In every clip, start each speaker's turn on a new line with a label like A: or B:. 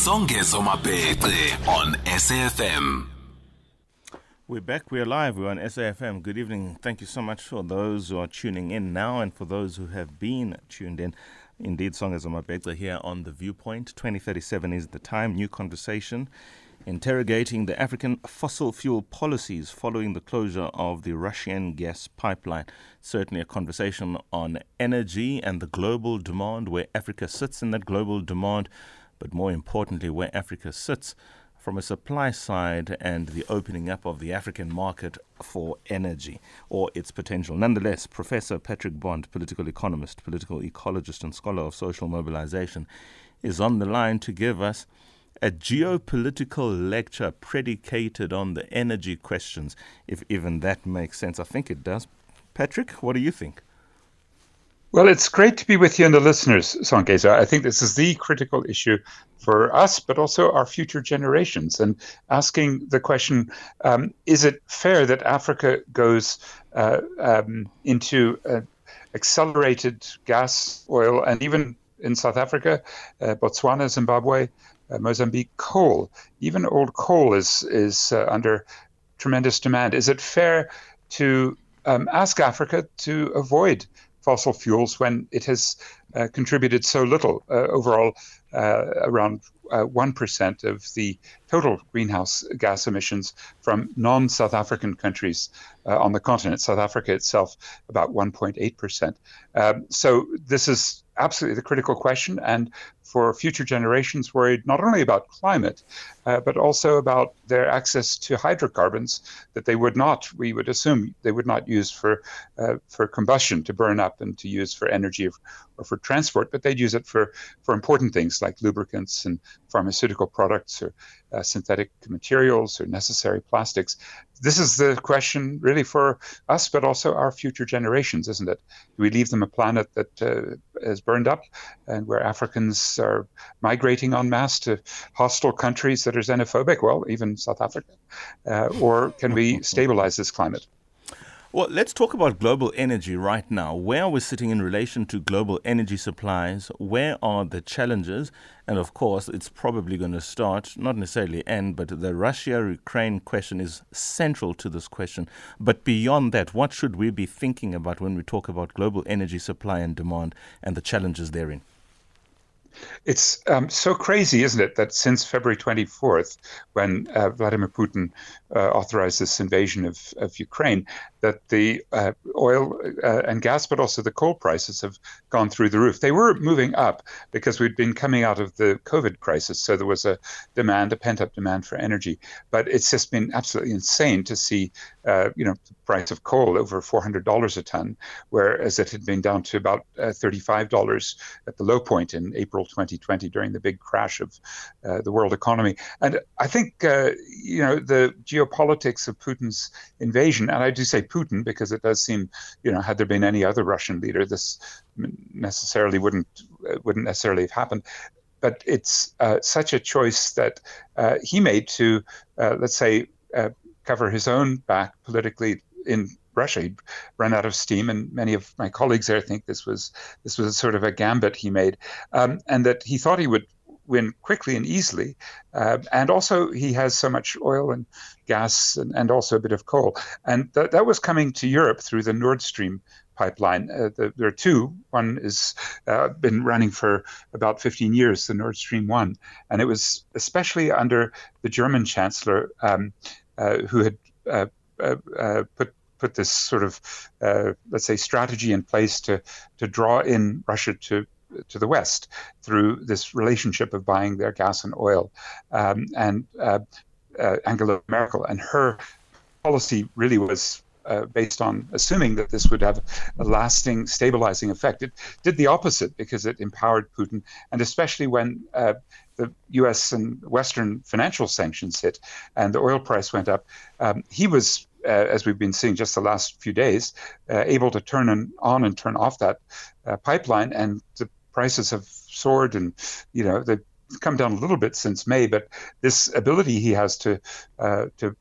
A: Songezo Mabete on SAFM.
B: We're back. We're live. We're on SAFM. Good evening. Thank you so much for those who are tuning in now and for those who have been tuned in. Indeed, Songezo Mabete here on The Viewpoint. 2037 is the time. New conversation interrogating the African fossil fuel policies following the closure of the Russian gas pipeline. Certainly a conversation on energy and the global demand, where Africa sits in that global demand, but more importantly, where Africa sits from a supply side and the opening up of the African market for energy or its potential. Nonetheless, Professor Patrick Bond, political economist, political ecologist, and scholar of social mobilization, is on the line to give us a geopolitical lecture predicated on the energy questions, if even that makes sense. I think it does. Patrick, what do you think?
C: Well, it's great to be with you and the listeners, Songezo. I think this is the critical issue for us, but also our future generations. And asking the question um, is it fair that Africa goes uh, um, into uh, accelerated gas, oil, and even in South Africa, uh, Botswana, Zimbabwe, uh, Mozambique, coal. Even old coal is is uh, under tremendous demand. Is it fair to um, ask Africa to avoid fossil fuels when it has uh, contributed so little uh, overall, uh, around uh, 1% of the total greenhouse gas emissions from non South African countries on the continent. South Africa itself, about 1.8%. Um, so, this is absolutely the critical question. And for future generations, worried not only about climate, uh, but also about their access to hydrocarbons that they would not, we would assume, they would not use for uh, for combustion to burn up and to use for energy or for transport, but they'd use it for for important things like lubricants and pharmaceutical products or uh, synthetic materials or necessary plastics. This is the question really for us, but also our future generations, isn't it? Do we leave them a planet that uh, is burned up and where Africans are migrating en masse to hostile countries that are xenophobic? Well, even South Africa. Uh, or can we stabilize this climate?
B: Well, let's talk about global energy right now. Where are we sitting in relation to global energy supplies? Where are the challenges? And of course, it's probably going to start, not necessarily end, but the Russia Ukraine question is central to this question. But beyond that, what should we be thinking about when we talk about global energy supply and demand and the challenges therein?
C: It's um, so crazy, isn't it, that since February 24th, when uh, Vladimir Putin uh, authorized this invasion of, of Ukraine, that the uh, oil uh, and gas, but also the coal prices have gone through the roof. They were moving up because we'd been coming out of the COVID crisis, so there was a demand, a pent-up demand for energy. But it's just been absolutely insane to see, uh, you know, the price of coal over $400 a ton, whereas it had been down to about uh, $35 at the low point in April 2020 during the big crash of uh, the world economy. And I think, uh, you know, the geopolitics of Putin's invasion, and I do say Putin because it does seem, you know, had there been any other Russian leader, this necessarily wouldn't uh, wouldn't necessarily have happened. But it's uh, such a choice that uh, he made to, uh, let's say, uh, cover his own back politically in Russia. He'd run out of steam, and many of my colleagues there think this was this was sort of a gambit he made, um, and that he thought he would win quickly and easily. Uh, and also, he has so much oil and gas and, and also a bit of coal. And th- that was coming to Europe through the Nord Stream pipeline. Uh, the, there are two. One has uh, been running for about 15 years, the Nord Stream 1. And it was especially under the German Chancellor um, uh, who had uh, uh, put put this sort of, let's say, strategy in place to to draw in Russia to to the West through this relationship of buying their gas and oil. Um, and uh, uh, Angela Merkel and her policy really was uh, based on assuming that this would have a lasting stabilizing effect. It did the opposite because it empowered Putin, and especially when uh, the U.S. and Western financial sanctions hit and the oil price went up, um, he was. Uh, as we've been seeing just the last few days, uh, able to turn an, on and turn off that uh, pipeline, and the prices have soared and you know they've come down a little bit since May, but this ability he has to uh, to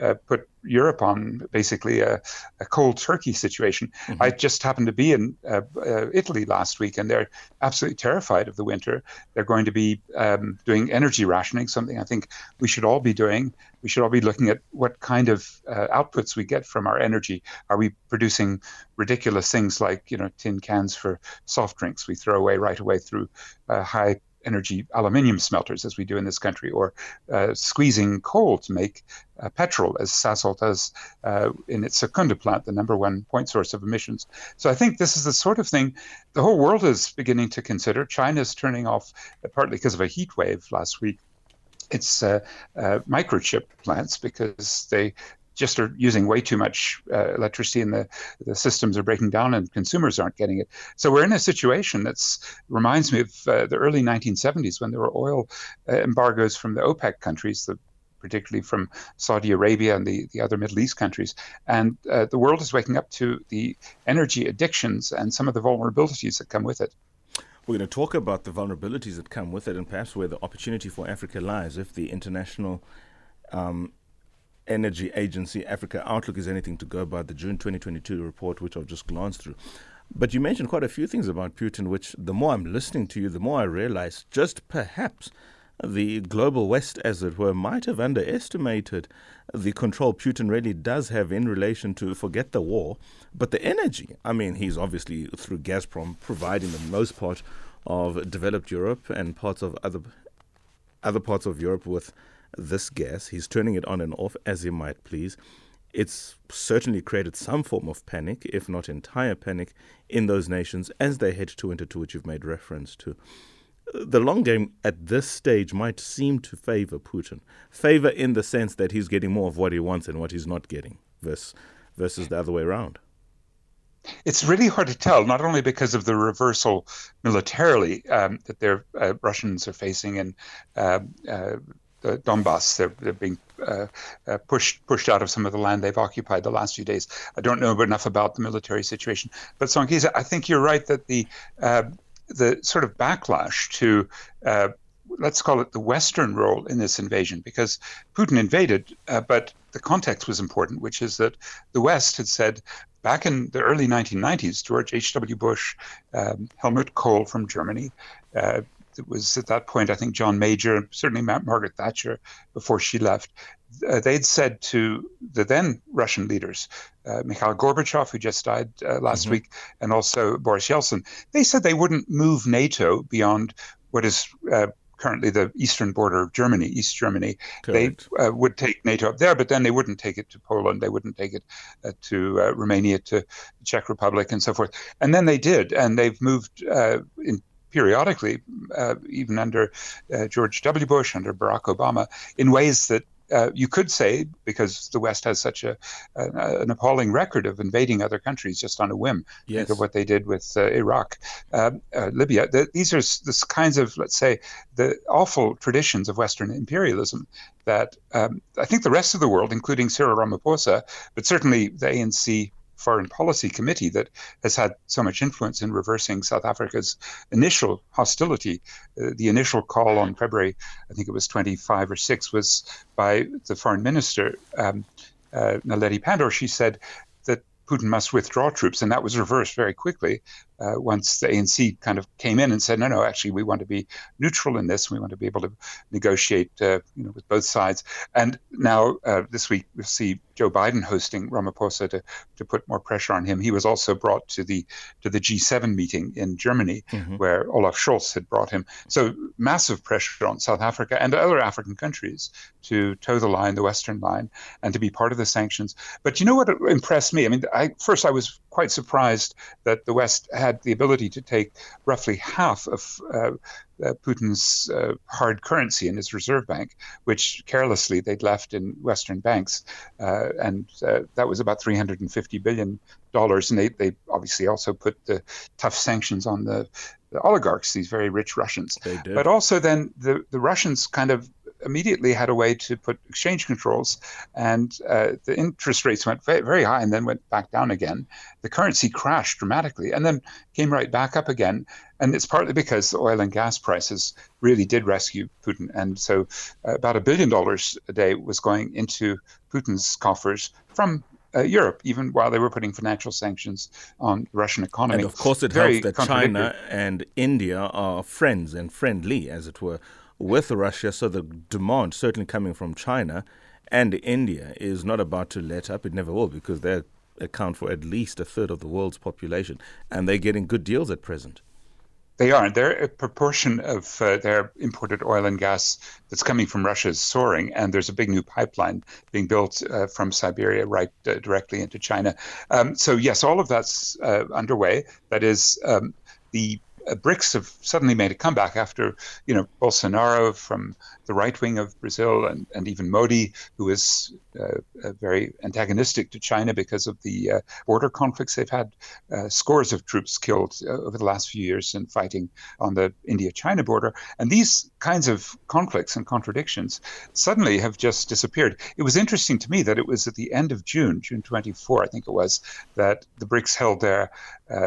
C: uh, put Europe on basically a, a cold turkey situation. Mm-hmm. I just happened to be in uh, uh, Italy last week, and they're absolutely terrified of the winter. They're going to be um, doing energy rationing, something I think we should all be doing. We should all be looking at what kind of uh, outputs we get from our energy. Are we producing ridiculous things like you know tin cans for soft drinks we throw away right away through uh, high energy aluminium smelters, as we do in this country, or uh, squeezing coal to make uh, petrol, as Sasol does uh, in its Secunda plant, the number one point source of emissions. So I think this is the sort of thing the whole world is beginning to consider. China's turning off, uh, partly because of a heat wave last week, its uh, uh, microchip plants because they just are using way too much uh, electricity and the, the systems are breaking down and consumers aren't getting it. So we're in a situation that reminds me of uh, the early 1970s when there were oil uh, embargoes from the OPEC countries, the particularly from Saudi Arabia and the, the other Middle East countries. And uh, the world is waking up to the energy addictions and some of the vulnerabilities that come with it.
B: We're going to talk about the vulnerabilities that come with it and perhaps where the opportunity for Africa lies if the international um, Energy Agency Africa Outlook is anything to go by, the June 2022 report, which I've just glanced through. But you mentioned quite a few things about Putin, which the more I'm listening to you, the more I realize just perhaps the global West, as it were, might have underestimated the control Putin really does have in relation to forget the war, but the energy. I mean, he's obviously through Gazprom providing the most part of developed Europe and parts of other other parts of Europe with this gas. He's turning it on and off as he might please. It's certainly created some form of panic, if not entire panic, in those nations as they head to winter to which you've made reference to. The long game at this stage might seem to favor Putin. Favor in the sense that he's getting more of what he wants and what he's not getting, versus, versus the other way around.
C: It's really hard to tell, not only because of the reversal militarily um, that the uh, Russians are facing in uh, uh, the Donbass. They're, they're being uh, uh, pushed pushed out of some of the land they've occupied the last few days. I don't know enough about the military situation, but Songezo, I think you're right that the uh, the sort of backlash to uh, let's call it the Western role in this invasion, because Putin invaded, uh, but the context was important, which is that the West had said back in the early 1990s, George H.W. Bush, um, Helmut Kohl from Germany, uh, it was at that point, I think John Major, certainly Margaret Thatcher, before she left, uh, they'd said to the then Russian leaders, uh, Mikhail Gorbachev, who just died uh, last mm-hmm. week, and also Boris Yeltsin, they said they wouldn't move NATO beyond what is uh, currently the eastern border of Germany, East Germany. Correct. They uh, would take NATO up there, but then they wouldn't take it to Poland. They wouldn't take it uh, to uh, Romania, to the Czech Republic, and so forth. And then they did, and they've moved uh, in periodically, uh, even under uh, George W. Bush, under Barack Obama, in ways that uh, you could say, because the West has such a, a, an appalling record of invading other countries just on a whim. Yes. Think of what they did with uh, Iraq, um, uh, Libya. The, these are the kinds of, let's say, the awful traditions of Western imperialism that um, I think the rest of the world, including Cyril Ramaphosa, but certainly the ANC Foreign Policy Committee that has had so much influence in reversing South Africa's initial hostility. Uh, the initial call on February, I think it was 25 or 6, was by the foreign minister, um, uh, Naledi Pandor. She said that Putin must withdraw troops, and that was reversed very quickly uh, once the ANC kind of came in and said, no, no, actually, we want to be neutral in this. We want to be able to negotiate, uh, you know, with both sides. And now uh, this week we see Joe Biden hosting Ramaphosa to, to put more pressure on him. He was also brought to the to the G7 meeting in Germany, mm-hmm. where Olaf Scholz had brought him. So massive pressure on South Africa and other African countries to toe the line, the Western line, and to be part of the sanctions. But you know what impressed me? I mean, I, first I was quite surprised that the West had the ability to take roughly half of uh, uh, Putin's uh, hard currency in his reserve bank, which carelessly they'd left in Western banks, uh, and uh, that was about 350 billion dollars. And they, they obviously also put the tough sanctions on the, the oligarchs, these very rich Russians. But also then the the Russians kind of immediately had a way to put exchange controls, and uh, the interest rates went very, very high and then went back down again. The currency crashed dramatically and then came right back up again. And it's partly because the oil and gas prices really did rescue Putin. And so uh, about a billion dollars a day was going into Putin's coffers from uh, Europe, even while they were putting financial sanctions on the Russian economy.
B: And of course, it Very helps that China and India are friends and friendly, as it were, with Russia. So the demand, certainly coming from China and India, is not about to let up. It never will, because they account for at least a third of the world's population, and they're getting good deals at present.
C: They are. Their a proportion of uh, their imported oil and gas that's coming from Russia is soaring, and there's a big new pipeline being built uh, from Siberia right uh, directly into China. Um, so yes, all of that's uh, underway. That is. Um, the uh, BRICS have suddenly made a comeback after, you know, Bolsonaro from the right wing of Brazil and, and even Modi, who is uh, uh, very antagonistic to China because of the uh, border conflicts they've had. Uh, scores of troops killed uh, over the last few years in fighting on the India China border. And these kinds of conflicts and contradictions suddenly have just disappeared. It was interesting to me that it was at the end of June, June 24, I think it was, that the BRICS held their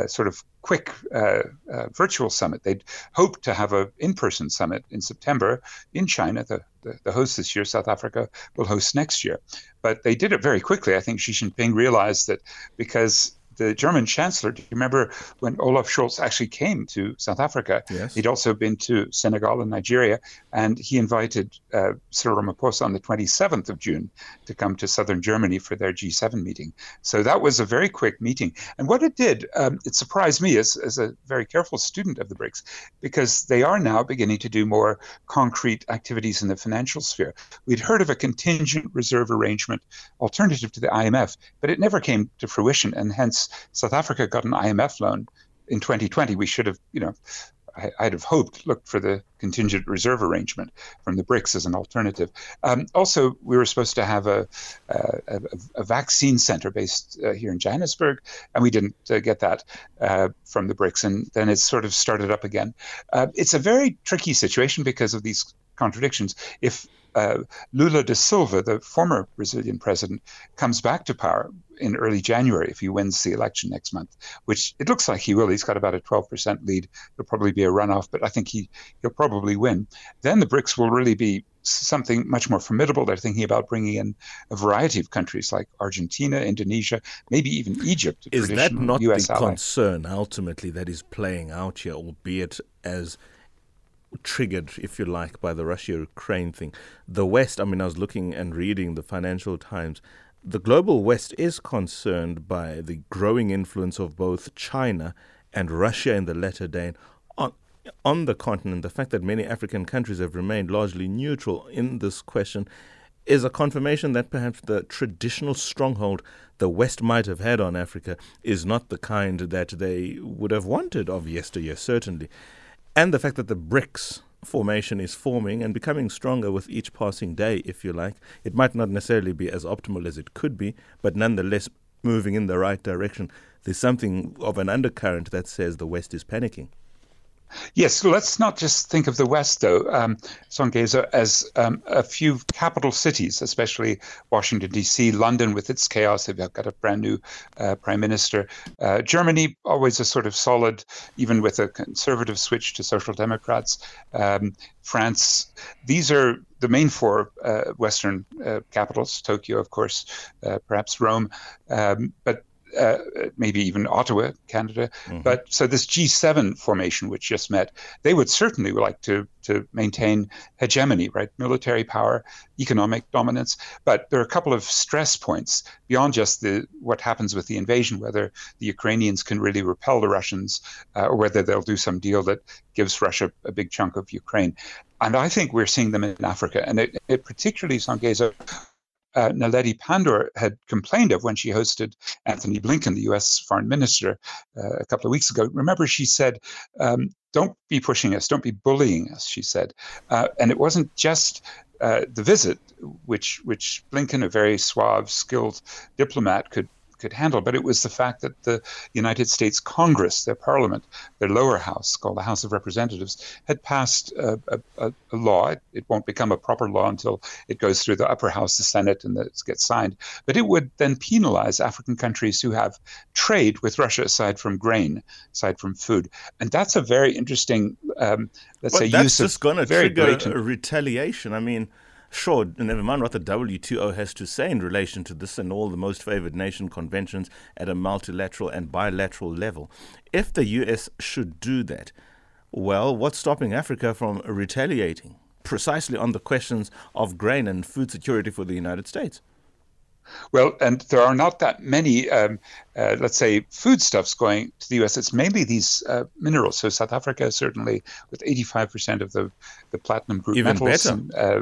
C: sort of quick uh, uh, virtual summit. They'd hoped to have an in-person summit in September in China. The, the, the, host this year, South Africa, will host next year. But they did it very quickly. I think Xi Jinping realized that because the German chancellor. Do you remember when Olaf Scholz actually came to South Africa?
B: Yes.
C: He'd also been to Senegal and Nigeria, and he invited uh, Cyril Ramaphosa on the 27th of June to come to southern Germany for their G7 meeting. So that was a very quick meeting. And what it did, um, it surprised me as, as a very careful student of the BRICS, because they are now beginning to do more concrete activities in the financial sphere. We'd heard of a contingent reserve arrangement alternative to the IMF, but it never came to fruition, and hence South Africa got an IMF loan in 2020. We should have, you know, I, would have hoped looked for the contingent reserve arrangement from the BRICS as an alternative. Um, also, we were supposed to have a, a, a vaccine center based uh, here in Johannesburg, and we didn't uh, get that uh, from the BRICS, and then it sort of started up again. Uh, it's a very tricky situation because of these contradictions. If uh, Lula da Silva, the former Brazilian president, comes back to power in early January if he wins the election next month, which it looks like he will. He's got about a 12% lead. There'll probably be a runoff, but I think he, he'll probably win. Then the BRICS will really be something much more formidable. They're thinking about bringing in a variety of countries like Argentina, Indonesia, maybe even Egypt.
B: Is that not US the ally. concern ultimately that is playing out here, albeit as triggered, if you like, by the Russia Ukraine thing. The West, I mean, I was looking and reading the Financial Times. The global West is concerned by the growing influence of both China and Russia in the latter day on, on the continent. The fact that many African countries have remained largely neutral in this question is a confirmation that perhaps the traditional stronghold the West might have had on Africa is not the kind that they would have wanted of yesteryear, certainly and the fact that the BRICS formation is forming and becoming stronger with each passing day, if you like. It might not necessarily be as optimal as it could be, but nonetheless moving in the right direction. There's something of an undercurrent that says the West is panicking.
C: Yes, let's not just think of the West, though, um, as um, a few capital cities, especially Washington, D.C., London with its chaos. They've got a brand new uh, prime minister. Uh, Germany, always a sort of solid, even with a conservative switch to social democrats. Um, France, these are the main four uh, Western uh, capitals, Tokyo, of course, uh, perhaps Rome. Um, but uh, maybe even Ottawa, Canada. Mm-hmm. But so this G7 formation, which just met, they would certainly like to to maintain hegemony, right? Military power, economic dominance. But there are a couple of stress points beyond just the what happens with the invasion, whether the Ukrainians can really repel the Russians, uh, or whether they'll do some deal that gives Russia a big chunk of Ukraine. And I think we're seeing them in Africa, and it, it particularly Songezo uh, Naledi Pandor had complained of when she hosted Antony Blinken, the U.S. foreign minister, uh, a couple of weeks ago. Remember, she said, um, "Don't be pushing us, don't be bullying us," she said, uh, and it wasn't just. Uh, the visit, which which Blinken, a very suave, skilled diplomat, could could handle. But it was the fact that the United States Congress, their parliament, their lower house, called the House of Representatives, had passed a, a, a law. It, it, won't become a proper law until it goes through the upper house, the Senate, and it gets signed. But it would then penalize African countries who have trade with Russia aside from grain, aside from food. And that's a very interesting, um, let's
B: but
C: say,
B: that's
C: use
B: just going to
C: very
B: trigger
C: blatant-
B: retaliation. I mean, sure, never mind what the WTO has to say in relation to this and all the most favored nation conventions at a multilateral and bilateral level. If the US should do that, well, what's stopping Africa from retaliating precisely on the questions of grain and food security for the United States?
C: Well, and there are not that many, um, uh, let's say, foodstuffs going to the U.S. It's mainly these uh, minerals. So South Africa, certainly, with 85% of the, the platinum group
B: Even
C: metals.
B: better.
C: And, uh,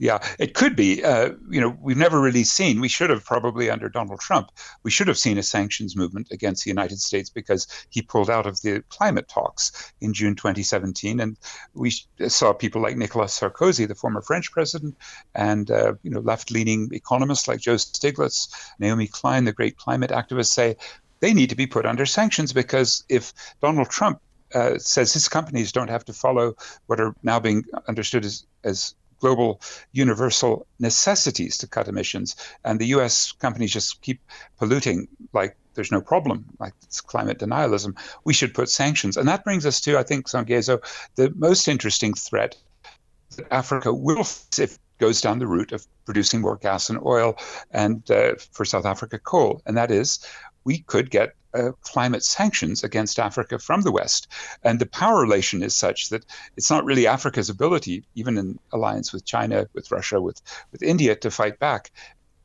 C: yeah, it could be. Uh, you know, we've never really seen. We should have probably under Donald Trump. We should have seen a sanctions movement against the United States because he pulled out of the climate talks in June 2017, and we saw people like Nicolas Sarkozy, the former French president, and uh, you know left-leaning economists like Joe Stiglitz, Naomi Klein, the great climate activist, say they need to be put under sanctions because if Donald Trump uh, says his companies don't have to follow what are now being understood as, as global universal necessities to cut emissions, and the US companies just keep polluting like there's no problem, like it's climate denialism, we should put sanctions. And that brings us to, I think, Songezo, the most interesting threat that Africa will if goes down the route of producing more gas and oil and uh, for South Africa coal, and that is we could get uh, climate sanctions against Africa from the West. And the power relation is such that it's not really Africa's ability, even in alliance with China, with Russia, with, with India, to fight back,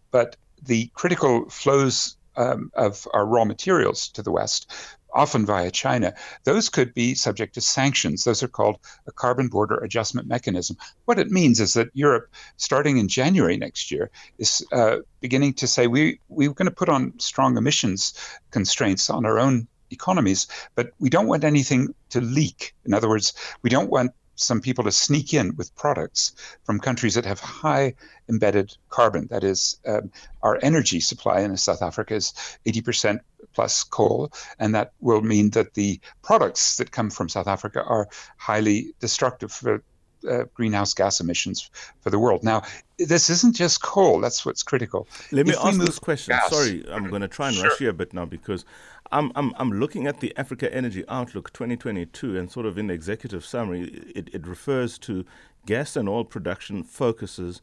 C: but the critical flows um, of our raw materials to the West. Often via China, those could be subject to sanctions. Those are called a carbon border adjustment mechanism. What it means is that Europe, starting in January next year, is uh, beginning to say we we're going to put on strong emissions constraints on our own economies, but we don't want anything to leak. In other words, we don't want some people to sneak in with products from countries that have high embedded carbon. That is, um, our energy supply in South Africa is 80% plus coal, and that will mean that the products that come from South Africa are highly destructive for uh, greenhouse gas emissions for the world. Now, this isn't just coal. That's what's critical.
B: Let me
C: If
B: ask this question.
C: gas-
B: Sorry, I'm going to try and
C: Sure.
B: rush you a bit now because I'm, I'm, I'm looking at the Africa Energy Outlook 2022 and sort of in the executive summary, it, it refers to gas and oil production focuses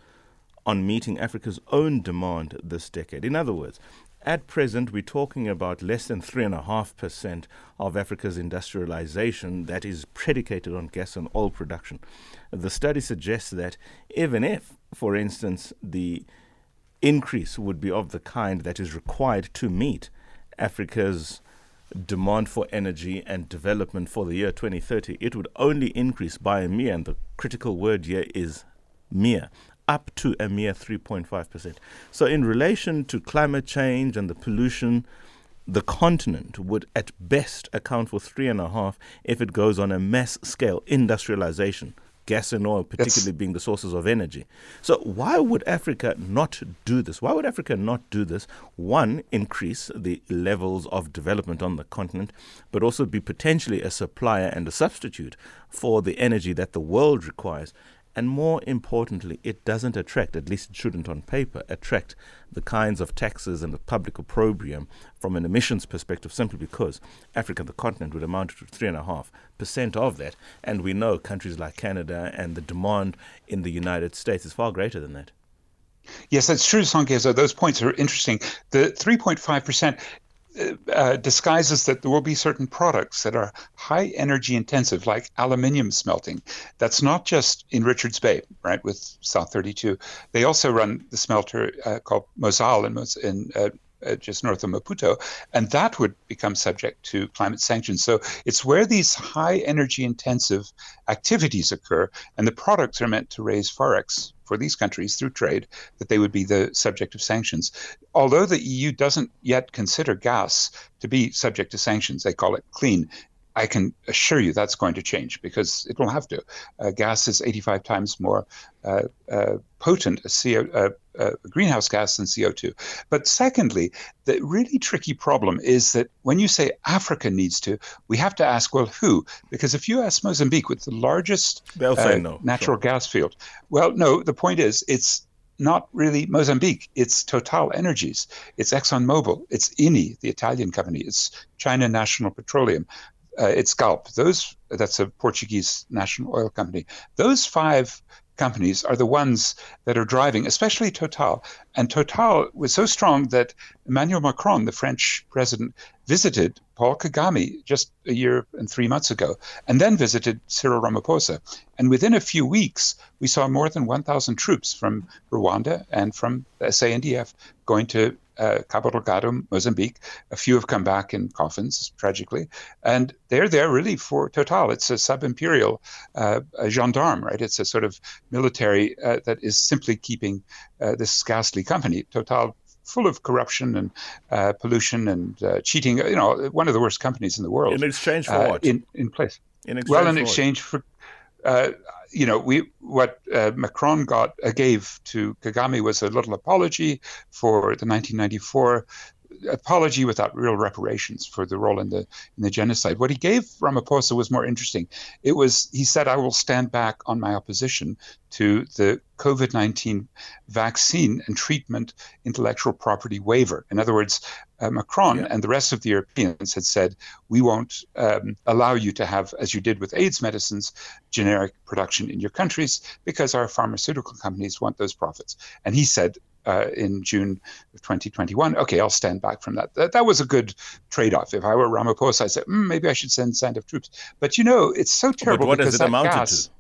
B: on meeting Africa's own demand this decade. In other words, at present, we're talking about less than 3.5% of Africa's industrialization that is predicated on gas and oil production. The study suggests that even if, for instance, the increase would be of the kind that is required to meet Africa's demand for energy and development for the year 2030, it would only increase by a mere, and the critical word here is mere, up to a mere 3.5%. So, in relation to climate change and the pollution, the continent would at best account for three and a half if it goes on a mass scale industrialization, gas and oil particularly being the sources of energy. So why would Africa not do this? Why would Africa not do this? One, increase the levels of development on the continent, but also be potentially a supplier and a substitute for the energy that the world requires. And more importantly, it doesn't attract, at least it shouldn't on paper, attract the kinds of taxes and the public opprobrium from an emissions perspective simply because Africa, the continent, would amount to 3.5% of that. And we know countries like Canada and the demand in the United States is far greater than that.
C: Yes, that's true, Songezo. Those points are interesting. The 3.5% uh, disguises that there will be certain products that are high energy intensive, like aluminium smelting. That's not just in Richards Bay, right, with South 32. They also run the smelter uh, called Mozal in, in uh, uh, just north of Maputo, and that would become subject to climate sanctions. So it's where these high energy intensive activities occur, and the products are meant to raise forex for these countries through trade, that they would be the subject of sanctions. Although the EU doesn't yet consider gas to be subject to sanctions, they call it clean. I can assure you that's going to change because it will have to. Uh, gas is 85 times more uh, uh, potent a, CO, uh, uh, greenhouse gas than CO2. But secondly, the really tricky problem is that when you say Africa needs to, we have to ask, well, who? Because if you ask Mozambique with the largest
B: uh, no.
C: natural sure. gas field, well, no, the point is it's not really Mozambique. It's Total Energies. It's ExxonMobil. It's Eni, the Italian company. It's China National Petroleum uh, it's Galp. Those that's a Portuguese national oil company. Those five companies are the ones that are driving, especially Total. And Total was so strong that Emmanuel Macron, the French president, visited Paul Kagame just a year and three months ago, and then visited Cyril Ramaphosa. And within a few weeks, we saw more than 1,000 troops from Rwanda and from the SANDF going to uh, Cabo Delgado, Mozambique. A few have come back in coffins, tragically, and they're there really for Total. It's a sub-imperial uh, a gendarme, right? It's a sort of military uh, that is simply keeping uh, this ghastly company, Total, full of corruption and uh, pollution and uh, cheating. You know, one of the worst companies in the world.
B: In exchange for what?
C: In in place.
B: In
C: well, in exchange for uh, you know, we what uh, Macron got uh, gave to Kagame was a little apology for the 1994 apology without real reparations for the role in the in the genocide. What he gave Ramaphosa was more interesting. It was he said, "I will stand back on my opposition to the COVID 19 vaccine and treatment intellectual property waiver. In other words, uh, Macron yeah. and the rest of the Europeans had said, we won't um, allow you to have, as you did with AIDS medicines, generic production in your countries because our pharmaceutical companies want those profits. And he said, uh, in June of 2021. Okay, I'll stand back from that. That, that was a good trade-off. If I were Ramaphosa, I'd say mm, maybe I should send SANDF troops. But you know, it's so terrible.
B: But what
C: because
B: does it amount to?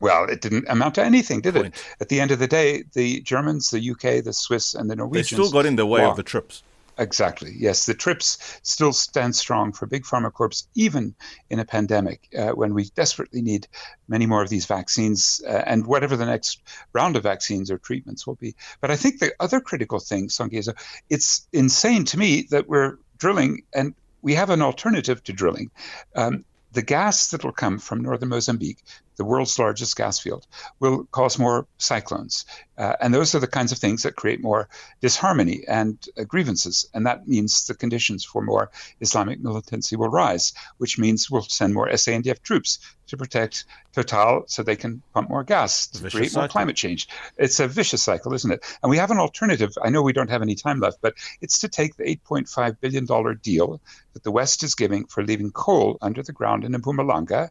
C: Well, it didn't amount to anything, did
B: Point.
C: it? At the end of the day, the Germans, the UK, the Swiss, and the Norwegians.
B: They still got in the way
C: walked.
B: of the TRIPS.
C: Exactly. Yes, the TRIPS still stand strong for big pharma corps, even in a pandemic, uh, when we desperately need many more of these vaccines uh, and whatever the next round of vaccines or treatments will be. But I think the other critical thing, Songezo, it's insane to me that we're drilling and we have an alternative to drilling. Um, the gas that will come from northern Mozambique the world's largest gas field, will cause more cyclones. Uh, and those are the kinds of things that create more disharmony and uh, grievances. And that means the conditions for more Islamic militancy will rise, which means we'll send more SANDF troops to protect Total so they can pump more gas to create more climate change. It's a vicious cycle, isn't it? And we have an alternative. I know we don't have any time left, but it's to take the $8.5 billion deal that the West is giving for leaving coal under the ground in Mpumalanga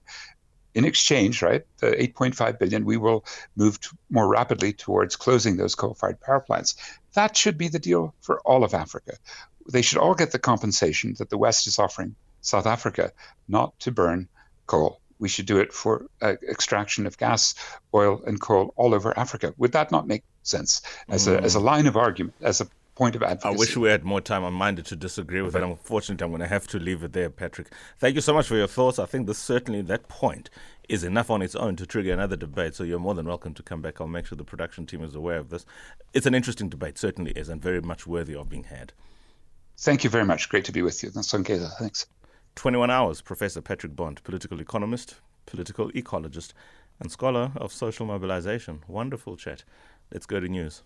C: in exchange, right, the 8.5 billion, we will move to more rapidly towards closing those coal-fired power plants. That should be the deal for all of Africa. They should all get the compensation that the West is offering South Africa, not to burn coal. We should do it for uh, extraction of gas, oil, and coal all over Africa. Would that not make sense as mm. a as a line of argument, as a point of advocacy.
B: I wish we had more time. I'm minded to disagree with it. Unfortunately, I'm going to have to leave it there, Patrick. Thank you so much for your thoughts. I think this certainly that point is enough on its own to trigger another debate. So you're more than welcome to come back. I'll make sure the production team is aware of this. It's an interesting debate, certainly is, and very much worthy of being had.
C: Thank you very much. Great to be with you. Thanks.
B: 21 hours. Professor Patrick Bond, political economist, political ecologist, and scholar of social mobilization. Wonderful chat. Let's go to news.